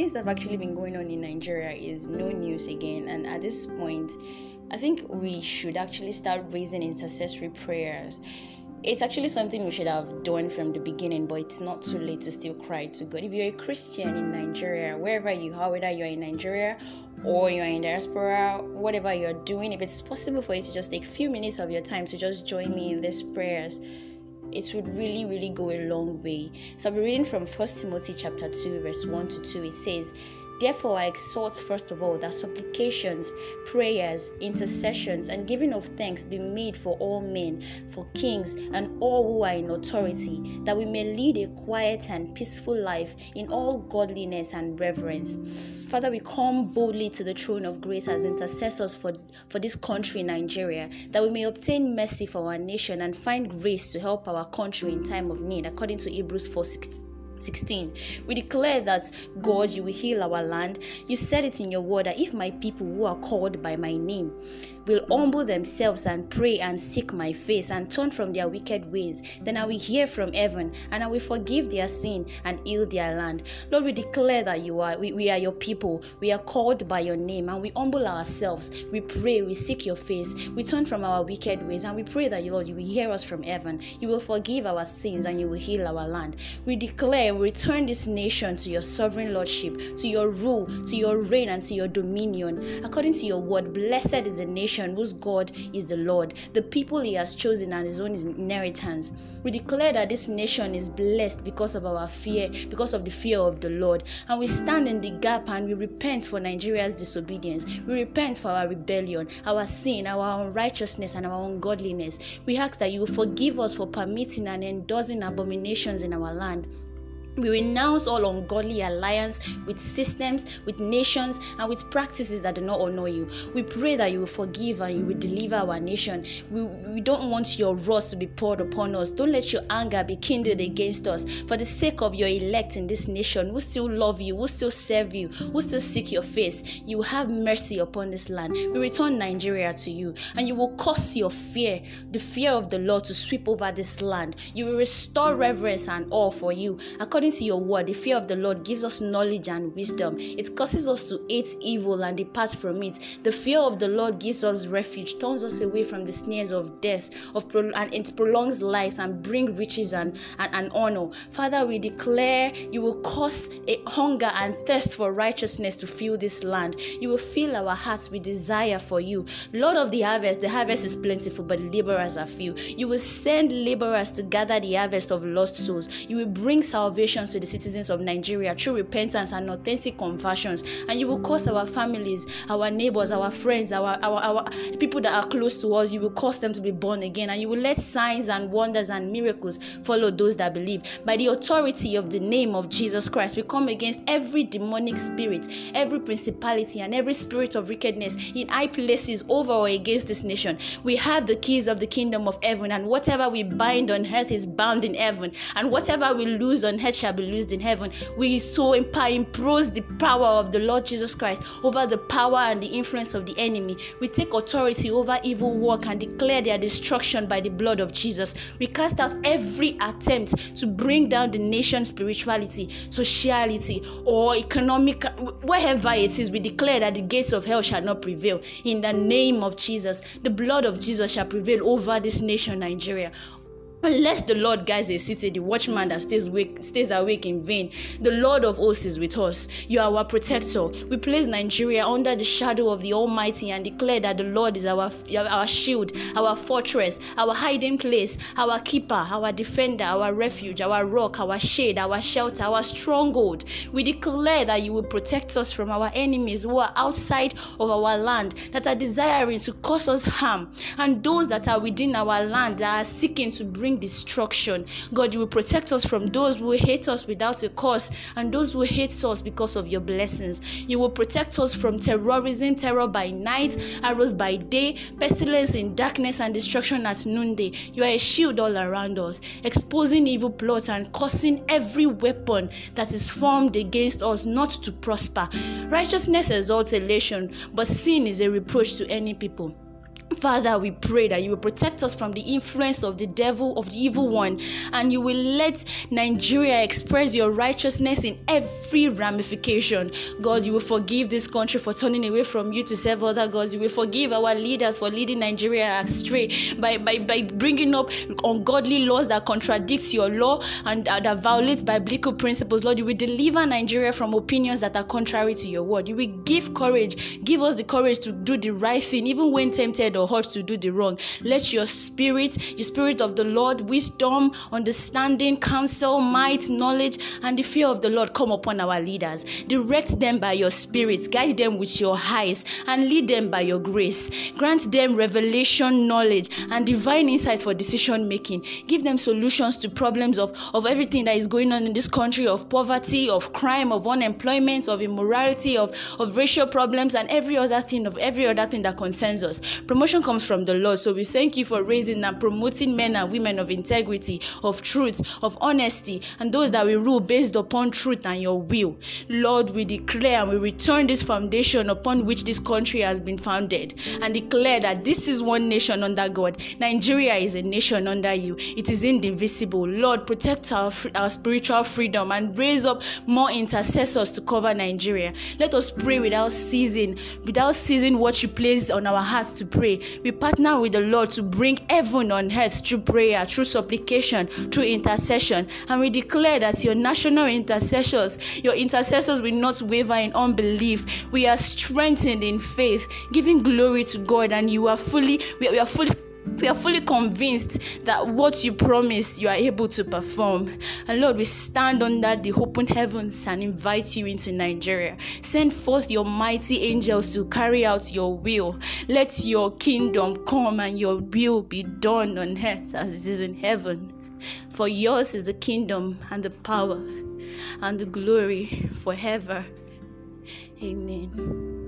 things that have actually been going on in Nigeria is no news again. And at this point, I think we should actually start raising intercessory prayers. It's actually something we should have done from the beginning, but it's not too late to still cry to God. If you're a Christian in Nigeria, wherever you are, whether you're in Nigeria or you're in diaspora, whatever you're doing, if it's possible for you to just take a few minutes of your time to just join me in these prayers, it would really, really go a long way. So I'll be reading from First Timothy chapter 2, verse 1 to 2. It says, Therefore, I exhort first of all that supplications, prayers, intercessions, and giving of thanks be made for all men, for kings, and all who are in authority, that we may lead a quiet and peaceful life in all godliness and reverence. Father, we come boldly to the throne of grace as intercessors for, for this country, Nigeria, that we may obtain mercy for our nation and find grace to help our country in time of need, according to Hebrews 4 6. 16. We declare that God, you will heal our land. You said it in your word that if my people who are called by my name will humble themselves and pray and seek my face and turn from their wicked ways, then I will hear from heaven and I will forgive their sin and heal their land. Lord, we declare that you are we, we are your people. We are called by your name and we humble ourselves. We pray, we seek your face. We turn from our wicked ways and we pray that you Lord, you will hear us from heaven. You will forgive our sins and you will heal our land. We declare, we return this nation to your sovereign lordship, to your rule, to your reign and to your dominion. According to your word, blessed is the nation nation whose God is the Lord, the people he has chosen and his own inheritance. We declare that this nation is blessed because of our fear, because of the fear of the Lord. And we stand in the gap and we repent for Nigeria's disobedience. We repent for our rebellion, our sin, our unrighteousness, and our ungodliness. We ask that you forgive us for permitting and endorsing abominations in our land. We renounce all ungodly alliance with systems, with nations, and with practices that do not honor you. We pray that you will forgive and you will deliver our nation. We, we don't want your wrath to be poured upon us. Don't let your anger be kindled against us. For the sake of your elect in this nation, who still love you, who still serve you, who still seek your face, you have mercy upon this land. We return Nigeria to you, and you will cause your fear, the fear of the Lord, to sweep over this land. You will restore reverence and awe for you. According according to your word, the fear of the Lord gives us knowledge and wisdom. It causes us to hate evil and depart from it. The fear of the Lord gives us refuge, turns us away from the snares of death, of pro- and it prolongs lives and bring riches and, and, and honor. Father, we declare you will cause a hunger and thirst for righteousness to fill this land. You will fill our hearts with desire for you. Lord of the harvest, the harvest is plentiful, but laborers are few. You will send laborers to gather the harvest of lost souls. You will bring salvation to the citizens of Nigeria through repentance and authentic conversions. And you will cause our families, our neighbors, our friends, our, our, our people that are close to us, you will cause them to be born again. And you will let signs and wonders and miracles follow those that believe. By the authority of the name of Jesus Christ, we come against every demonic spirit, every principality, and every spirit of wickedness in high places over or against this nation. We have the keys of the kingdom of heaven, and whatever we bind on earth is bound in heaven, and whatever we lose on earth shall be loosed in heaven. We so impose the power of the Lord Jesus Christ over the power and the influence of the enemy. We take authority over evil work and declare their destruction by the blood of Jesus. We cast out every attempt to bring down the nation's spirituality, sociality, or economic, wherever it is. We declare that the gates of hell shall not prevail. In the name of Jesus, the blood of Jesus shall prevail over this nation, Nigeria. Unless the Lord guides a city, the watchman that stays awake, stays awake in vain. The Lord of hosts is with us. You are our protector. We place Nigeria under the shadow of the Almighty and declare that the Lord is our, our shield, our fortress, our hiding place, our keeper, our defender, our refuge, our rock, our shade, our shelter, our stronghold. We declare that you will protect us from our enemies who are outside of our land, that are desiring to cause us harm, and those that are within our land that are seeking to bring bring destruction. God, you will protect us from those who hate us without a cause and those who hate us because of your blessings. You will protect us from terrorism, terror by night, arrows by day, pestilence in darkness, and destruction at noonday. You are a shield all around us, exposing evil plots and causing every weapon that is formed against us not to prosper. Righteousness exalts elation, but sin is a reproach to any people. Father, we pray that you will protect us from the influence of the devil, of the evil one, and you will let Nigeria express your righteousness in every ramification. God, you will forgive this country for turning away from you to serve other gods. You will forgive our leaders for leading Nigeria astray by, by, by bringing up ungodly laws that contradict your law and uh, that violate biblical principles. Lord, you will deliver Nigeria from opinions that are contrary to your word. You will give courage, give us the courage to do the right thing, even when tempted or to do the wrong. Let your spirit, the spirit of the Lord, wisdom, understanding, counsel, might, knowledge, and the fear of the Lord come upon our leaders. Direct them by your spirit, guide them with your eyes, and lead them by your grace. Grant them revelation, knowledge, and divine insight for decision making. Give them solutions to problems of, of everything that is going on in this country of poverty, of crime, of unemployment, of immorality, of, of racial problems, and every other thing, of every other thing that concerns us. Promotion comes from the Lord. So we thank you for raising and promoting men and women of integrity, of truth, of honesty, and those that will rule based upon truth and your will. Lord, we declare and we return this foundation upon which this country has been founded and declare that this is one nation under God. Nigeria is a nation under you. It is indivisible. Lord, protect our, our spiritual freedom and raise up more intercessors to cover Nigeria. Let us pray without ceasing, without ceasing what you placed on our hearts to We partner with the Lord to bring heaven on earth through prayer, through supplication, through intercession. And we declare that your national intercessors, your intercessors will not waver in unbelief. We are strengthened in faith, giving glory to God, and you are fully, we are fully we are fully convinced that what you promise you are able to perform. And Lord, we stand under the open heavens and invite you into Nigeria. Send forth your mighty angels to carry out your will. Let your kingdom come and your will be done on earth as it is in heaven. For yours is the kingdom and the power and the glory forever. Amen.